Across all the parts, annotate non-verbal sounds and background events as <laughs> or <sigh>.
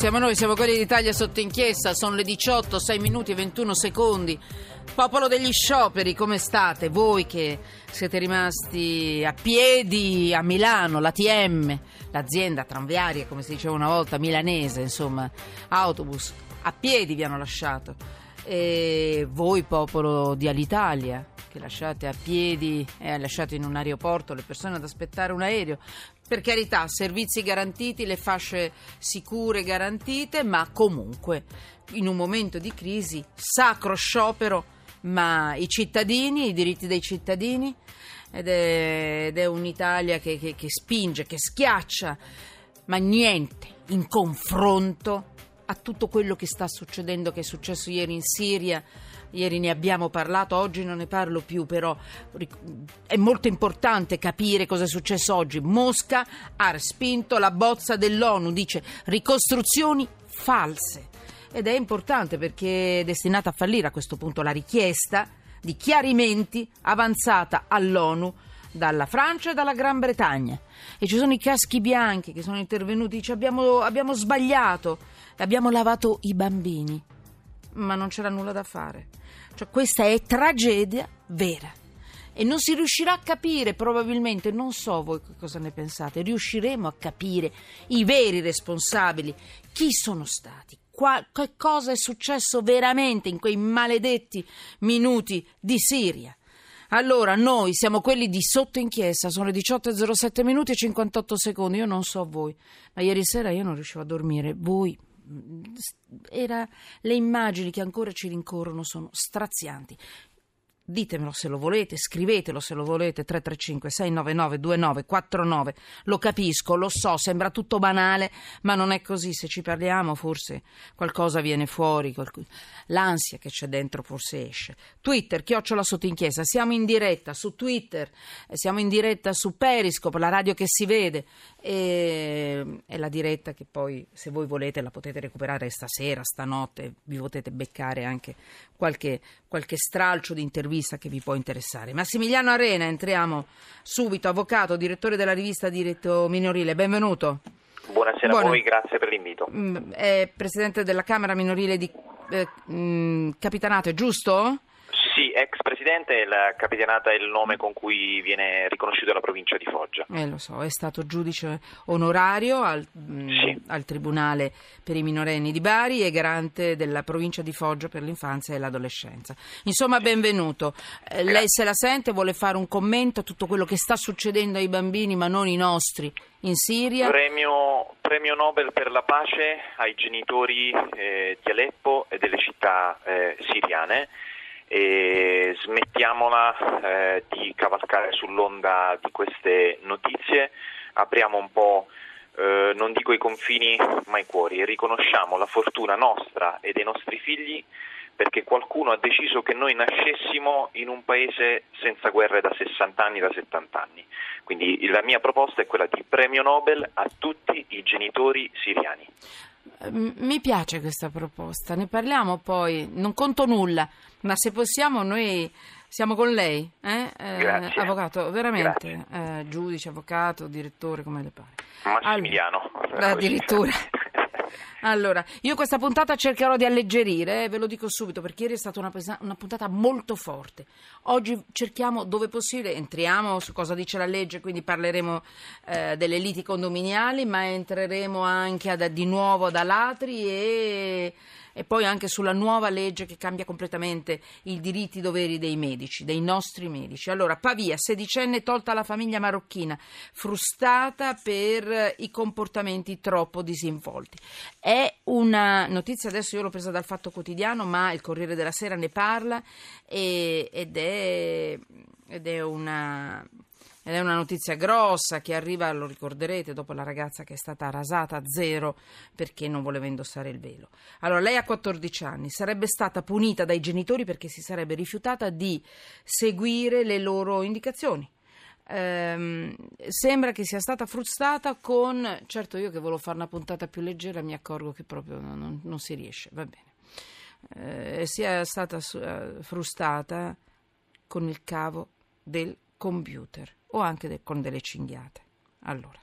Siamo noi, siamo quelli d'Italia sotto inchiesta, sono le 18, 6 minuti e 21 secondi. Popolo degli scioperi, come state? Voi che siete rimasti a piedi a Milano, l'ATM, l'azienda tranviaria, come si diceva una volta, milanese, insomma, autobus, a piedi vi hanno lasciato. E voi, popolo di Alitalia, che lasciate a piedi e lasciate in un aeroporto le persone ad aspettare un aereo. Per carità, servizi garantiti, le fasce sicure garantite, ma comunque in un momento di crisi, sacro sciopero, ma i cittadini, i diritti dei cittadini, ed è, ed è un'Italia che, che, che spinge, che schiaccia, ma niente in confronto a tutto quello che sta succedendo, che è successo ieri in Siria Ieri ne abbiamo parlato, oggi non ne parlo più, però è molto importante capire cosa è successo oggi. Mosca ha respinto la bozza dell'ONU, dice ricostruzioni false. Ed è importante perché è destinata a fallire a questo punto la richiesta di chiarimenti avanzata all'ONU dalla Francia e dalla Gran Bretagna. E ci sono i caschi bianchi che sono intervenuti, dice abbiamo, abbiamo sbagliato, abbiamo lavato i bambini, ma non c'era nulla da fare. Cioè, questa è tragedia vera. E non si riuscirà a capire, probabilmente, non so voi cosa ne pensate, riusciremo a capire i veri responsabili, chi sono stati, qua, che cosa è successo veramente in quei maledetti minuti di Siria. Allora, noi siamo quelli di sotto inchiesta, sono le 18.07 minuti e 58 secondi, io non so voi, ma ieri sera io non riuscivo a dormire, voi era, le immagini che ancora ci rincorrono sono strazianti. Ditemelo se lo volete, scrivetelo se lo volete, 335 699 2949, lo capisco, lo so, sembra tutto banale, ma non è così, se ci parliamo forse qualcosa viene fuori, l'ansia che c'è dentro forse esce. Twitter, chiocciola sotto inchiesta, siamo in diretta su Twitter, eh, siamo in diretta su Periscope, la radio che si vede, e è la diretta che poi se voi volete la potete recuperare stasera, stanotte, vi potete beccare anche qualche, qualche stralcio di intervista che vi può interessare. Massimiliano Arena, entriamo subito, avvocato, direttore della rivista Diritto Minorile, benvenuto. Buonasera Buona. a voi, grazie per l'invito. Mm, è presidente della Camera Minorile di eh, mm, Capitanato, è giusto? Ex presidente, la capitaniata è il nome con cui viene riconosciuta la provincia di Foggia. Eh, lo so, è stato giudice onorario al, mm, sì. al Tribunale per i minorenni di Bari e garante della provincia di Foggia per l'infanzia e l'adolescenza. Insomma, benvenuto. Eh, lei se la sente, vuole fare un commento a tutto quello che sta succedendo ai bambini, ma non i nostri, in Siria? Premio, premio Nobel per la pace ai genitori eh, di Aleppo e delle città eh, siriane e smettiamola eh, di cavalcare sull'onda di queste notizie, apriamo un po', eh, non dico i confini, ma i cuori. E riconosciamo la fortuna nostra e dei nostri figli perché qualcuno ha deciso che noi nascessimo in un paese senza guerre da 60 anni, da 70 anni. Quindi la mia proposta è quella di premio Nobel a tutti i genitori siriani. Mi piace questa proposta, ne parliamo poi, non conto nulla, ma se possiamo noi siamo con lei, eh? Eh, avvocato, veramente, eh, giudice, avvocato, direttore, come le pare. Massimiliano. Allora, addirittura. <laughs> Allora, io questa puntata cercherò di alleggerire, eh, ve lo dico subito, perché ieri è stata una, pesa- una, puntata molto forte. Oggi cerchiamo, dove possibile, entriamo su cosa dice la legge, quindi parleremo eh, delle liti condominiali, ma entreremo anche ad, di nuovo ad Alatri e e poi anche sulla nuova legge che cambia completamente i diritti e i doveri dei medici, dei nostri medici. Allora, Pavia, sedicenne tolta alla famiglia marocchina, frustata per i comportamenti troppo disinvolti. È una notizia, adesso io l'ho presa dal Fatto Quotidiano, ma il Corriere della Sera ne parla e, ed, è, ed è una ed è una notizia grossa che arriva, lo ricorderete, dopo la ragazza che è stata rasata a zero perché non voleva indossare il velo. Allora, lei ha 14 anni, sarebbe stata punita dai genitori perché si sarebbe rifiutata di seguire le loro indicazioni. Ehm, sembra che sia stata frustata con... Certo, io che volevo fare una puntata più leggera mi accorgo che proprio non, non si riesce, va bene. Eh, sia stata uh, frustata con il cavo del computer o anche de- con delle cinghiate. Allora,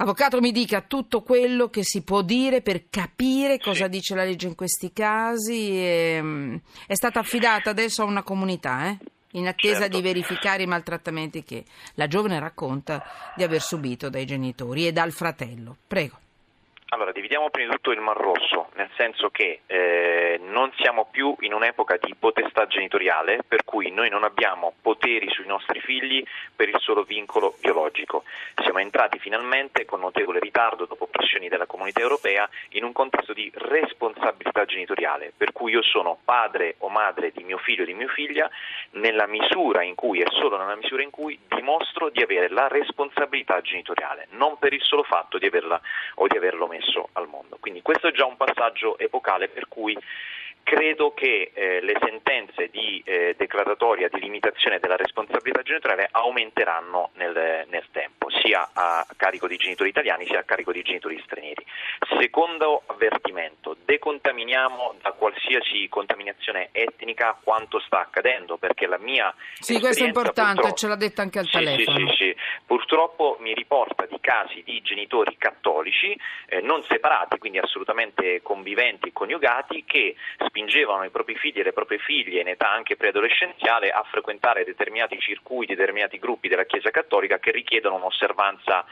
Avvocato, mi dica tutto quello che si può dire per capire cosa sì. dice la legge in questi casi. E, mm, è stata affidata adesso a una comunità, eh? in attesa certo. di verificare i maltrattamenti che la giovane racconta di aver subito dai genitori e dal fratello. Prego. Allora, dividiamo prima di tutto il Mar Rosso, nel senso che eh, non siamo più in un'epoca di potestà genitoriale, per cui noi non abbiamo poteri sui nostri figli per il solo vincolo biologico. Siamo entrati finalmente, con notevole ritardo, dopo pressioni della comunità europea, in un contesto di responsabilità genitoriale, per cui io sono padre o madre di mio figlio o di mia figlia nella misura in cui e solo nella misura in cui dimostro di avere la responsabilità genitoriale, non per il solo fatto di averla o di averlo messo messo al mondo. Quindi questo è già un passaggio epocale per cui credo che eh, le sentenze di eh, declaratoria di limitazione della responsabilità genitoriale aumenteranno nel, nel, tempo, sia a carico di genitori italiani sia a carico di genitori stranieri. Secondo avvertimento, decontaminiamo da qualsiasi contaminazione etnica quanto sta accadendo, perché la mia... Sì, questo è importante, ce l'ha detto anche al sì, telefono. Sì, sì, purtroppo mi riporta di casi di genitori cattolici eh, non separati, quindi assolutamente conviventi e coniugati, che spingevano i propri figli e le proprie figlie in età anche preadolescenziale a frequentare determinati circuiti, determinati gruppi della Chiesa Cattolica che richiedono un'osservanza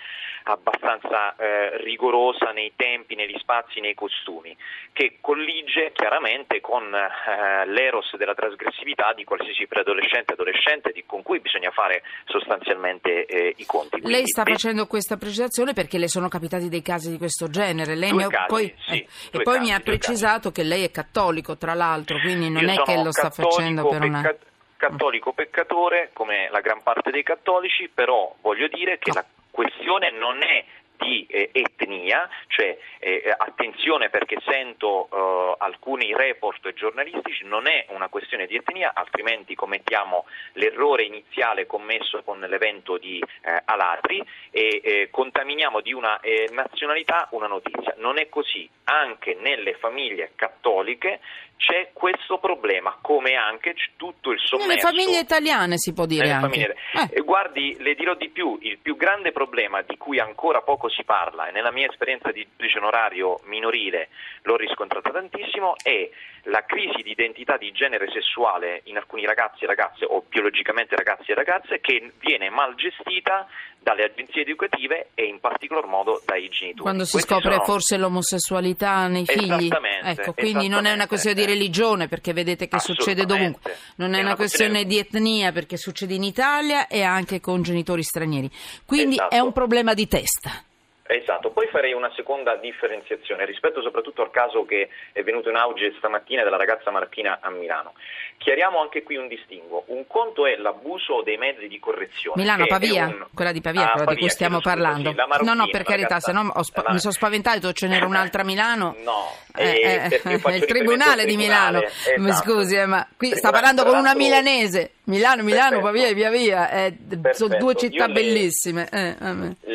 abbastanza eh, rigorosa nei tempi, negli spazi, nei costumi, che collige chiaramente con eh, l'eros della trasgressività di qualsiasi preadolescente e adolescente con cui bisogna fare sostanzialmente eh, i conti. Quindi, lei sta facendo questa precisazione perché le sono capitati dei casi di questo genere. Lei ha, casi, poi, sì, eh, e poi casi, mi ha precisato casi. che lei è cattolico, tra l'altro, quindi non Io è che lo sta facendo per una... Pecca- cattolico peccatore, come la gran parte dei cattolici, però voglio dire che no. la questione non è di eh, etnia, cioè eh, attenzione perché sento eh, alcuni report giornalistici, non è una questione di etnia, altrimenti commettiamo l'errore iniziale commesso con l'evento di eh, Alatri e eh, contaminiamo di una eh, nazionalità una notizia. Non è così, anche nelle famiglie cattoliche c'è questo problema, come anche tutto il sommerso. Nelle famiglie italiane si può dire anche. Famiglie... Eh. Guardi, le dirò di più, il più grande problema di cui ancora poco si parla, e nella mia esperienza di giudice onorario minorile l'ho riscontrata tantissimo, è la crisi di identità di genere sessuale in alcuni ragazzi e ragazze, o biologicamente ragazzi e ragazze, che viene mal gestita dalle agenzie educative e in particolar modo dai genitori. Quando si Questi scopre sono... forse l'omosessualità nei figli. Ecco, quindi non è una questione di religione perché vedete che succede dovunque. Non è, è una, una questione di etnia perché succede in Italia e anche con genitori stranieri. Quindi esatto. è un problema di testa. Esatto, poi farei una seconda differenziazione rispetto soprattutto al caso che è venuto in auge stamattina della ragazza Martina a Milano. Chiariamo anche qui un distinguo. Un conto è l'abuso dei mezzi di correzione. Milano, Pavia, un... quella di Pavia, ah, quella Pavia, di cui stiamo parlando. Sì, no, no, per carità, se no spa- mi sono spaventato, ce n'era un'altra a Milano. No, eh, eh, è <laughs> il tribunale di Milano. Esatto. Mi scusi, eh, ma qui sta parlando con una milanese. Milano, Milano, Pavia e via via. Eh, sono due città le, bellissime. Eh,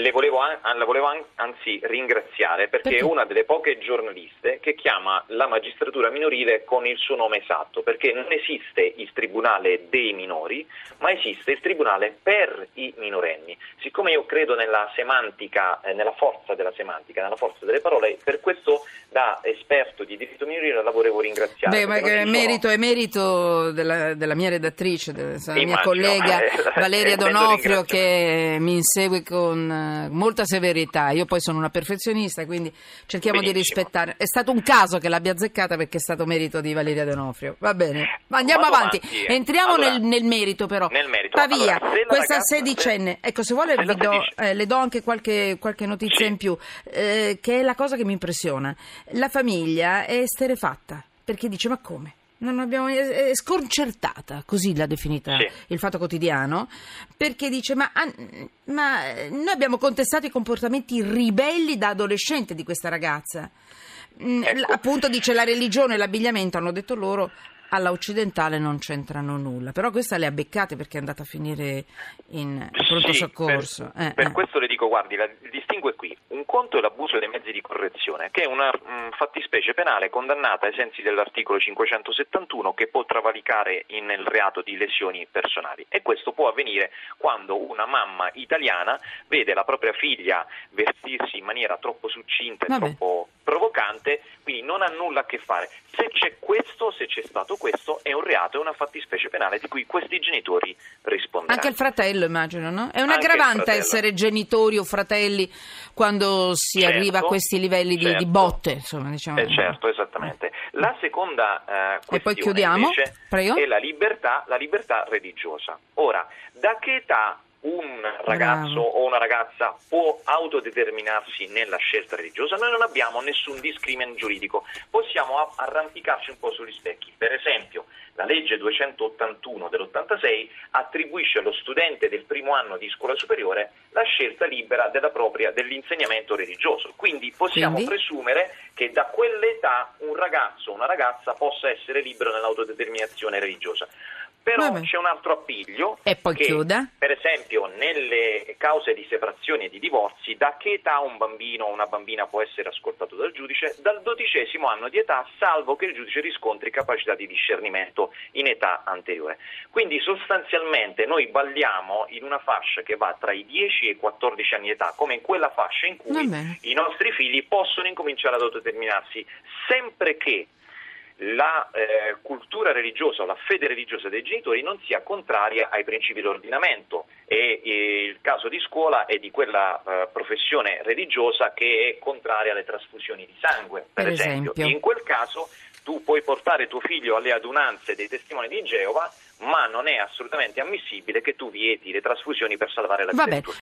le volevo, an- la volevo an- anzi ringraziare perché, perché, è una delle poche giornaliste che chiama la magistratura minorile con il suo nome esatto, perché non esiste il tribunale dei minori, ma esiste il tribunale per i minorenni. Siccome io credo nella semantica, eh, nella forza della semantica, nella forza delle parole, per questo da esperto di diritto minorile la volevo ringraziare. Beh, ma è merito, è merito della, della mia redattrice la mia collega eh, <laughs> Valeria Donofrio che mi insegue con molta severità. Io poi sono una perfezionista, quindi cerchiamo Benissimo. di rispettare. È stato un caso che l'abbia azzeccata perché è stato merito di Valeria Donofrio. Va bene, ma andiamo Vado avanti. avanti eh. Entriamo allora, nel, nel, merito però. Nel merito. Pavia, allora, questa ragazza, sedicenne, ecco se vuole vi do, eh, le do anche qualche, qualche notizia sì. in più, eh, che è la cosa che mi impressiona. La famiglia è esterefatta perché dice ma come? Non abbiamo, è sconcertata, così l'ha definita sì. il Fatto Quotidiano, perché dice ma, ma, noi abbiamo contestato i comportamenti ribelli da adolescente di questa ragazza. Mm, ecco. Appunto dice la religione e l'abbigliamento, hanno detto loro, alla occidentale non c'entrano nulla. Però questa le ha beccate perché è andata a finire in pronto Sì, soccorso. Per, Eh, per eh. questo le dico, guardi, la, il distinguo è qui. Un conto è l'abuso dei mezzi di correzione, che è una mm, fattispecie penale condannata ai sensi dell'articolo 571 che può travalicare in- nel reato di lesioni personali. E questo può avvenire quando una mamma italiana vede la propria figlia vestirsi in maniera troppo succinta e Vabbè. troppo provocante, quindi non ha nulla a che fare. Se c'è questo, se c'è stato questo, è un reato, è una fattispecie penale di cui questi genitori risponderanno. Anche il fratello, immagino, no? È Anche un'aggravante fratello. essere genitori o fratelli quando si Certo, arriva a questi livelli di, di certo. botte, insomma, diciamo. Eh, certo, esattamente. La seconda eh, E poi questione chiudiamo? invece Prego. è la libertà, la libertà religiosa. Ora, da che età un ragazzo Bravo. o una ragazza può autodeterminarsi nella scelta religiosa? Noi non abbiamo nessun discrimen giuridico, possiamo arrampicarci un po' sugli specchi. Per esempio, la legge 281 dell'86 attribuisce allo studente del primo anno di scuola superiore la scelta libera della propria, dell'insegnamento religioso. Quindi possiamo Quindi? presumere che da quell'età un ragazzo o una ragazza possa essere libero nell'autodeterminazione religiosa. Però Vabbè. c'è un altro appiglio E poi che, chiuda. per esempio, nelle cause di separazioni e di divorzi, da che età un bambino o una bambina può essere ascoltato dal giudice? Dal dodicesimo anno di età, salvo che il giudice riscontri capacità di discernimento in età anteriore. Quindi sostanzialmente noi balliamo in una fascia che va tra i 10 e i 14 anni di età, come in quella fascia in cui bene. i nostri figli possono incominciare ad autodeterminarsi, sempre che la eh, cultura religiosa o la fede religiosa dei genitori non sia contraria ai principi dell'ordinamento e, e il caso di scuola è di quella eh, professione religiosa che è contraria alle trasfusioni di sangue, per, Per esempio. In quel caso tu puoi portare tuo figlio alle adunanze dei testimoni di Geova, ma non è assolutamente ammissibile che tu vieti le trasfusioni per salvare la vita